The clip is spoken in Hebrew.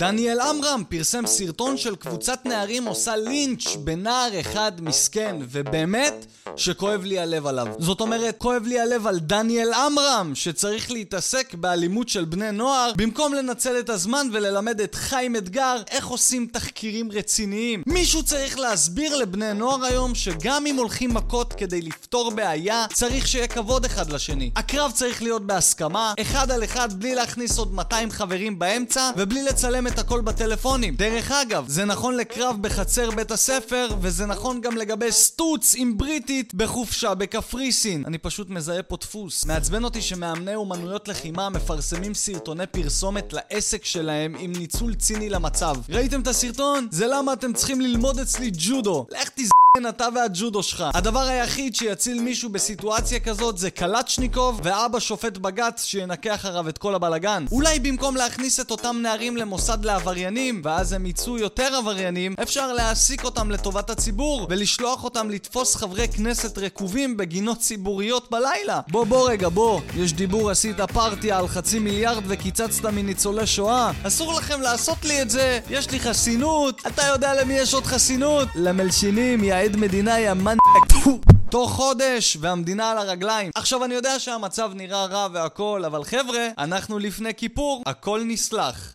דניאל עמרם פרסם סרטון של קבוצת נערים עושה לינץ' בנער אחד מסכן, ובאמת שכואב לי הלב עליו. זאת אומרת, כואב לי הלב על דניאל עמרם, שצריך להתעסק באלימות של בני נוער, במקום לנצל את הזמן וללמד את חיים אתגר איך עושים תחקירים רציניים. מישהו צריך להסביר לבני נוער היום שגם אם הולכים מכות כדי לפתור בעיה, צריך שיהיה כבוד אחד לשני. הקרב צריך להיות בהסכמה, אחד על אחד בלי להכניס עוד 200 חברים באמצע, ובלי לצלם את הכל בטלפונים. דרך אגב, זה נכון לקרב בחצר בית הספר, וזה נכון גם לגבי סטוץ עם בריטית בחופשה בקפריסין. אני פשוט מזהה פה דפוס. מעצבן אותי שמאמני אומנויות לחימה מפרסמים סרטוני פרסומת לעסק שלהם עם ניצול ציני למצב. ראיתם את הסרטון? זה למה אתם צריכים ללמוד אצלי ג'ודו. לך תז... אתה והג'ודו שלך. הדבר היחיד שיציל מישהו בסיטואציה כזאת זה קלצ'ניקוב ואבא שופט בג"ץ שינקה אחריו את כל הבלגן. אולי במקום להכניס את אותם נערים למוסד לעבריינים, ואז הם יצאו יותר עבריינים, אפשר להעסיק אותם לטובת הציבור, ולשלוח אותם לתפוס חברי כנסת רקובים בגינות ציבוריות בלילה. בוא בוא רגע בוא, יש דיבור עשית פרטיה על חצי מיליארד וקיצצת מניצולי שואה. אסור לכם לעשות לי את זה, יש לי חסינות. אתה יודע למי יש עוד חסינות? למלשינים, יא עד מדינה, יא מנ... תוך חודש, והמדינה על הרגליים. עכשיו, אני יודע שהמצב נראה רע והכל, אבל חבר'ה, אנחנו לפני כיפור, הכל נסלח.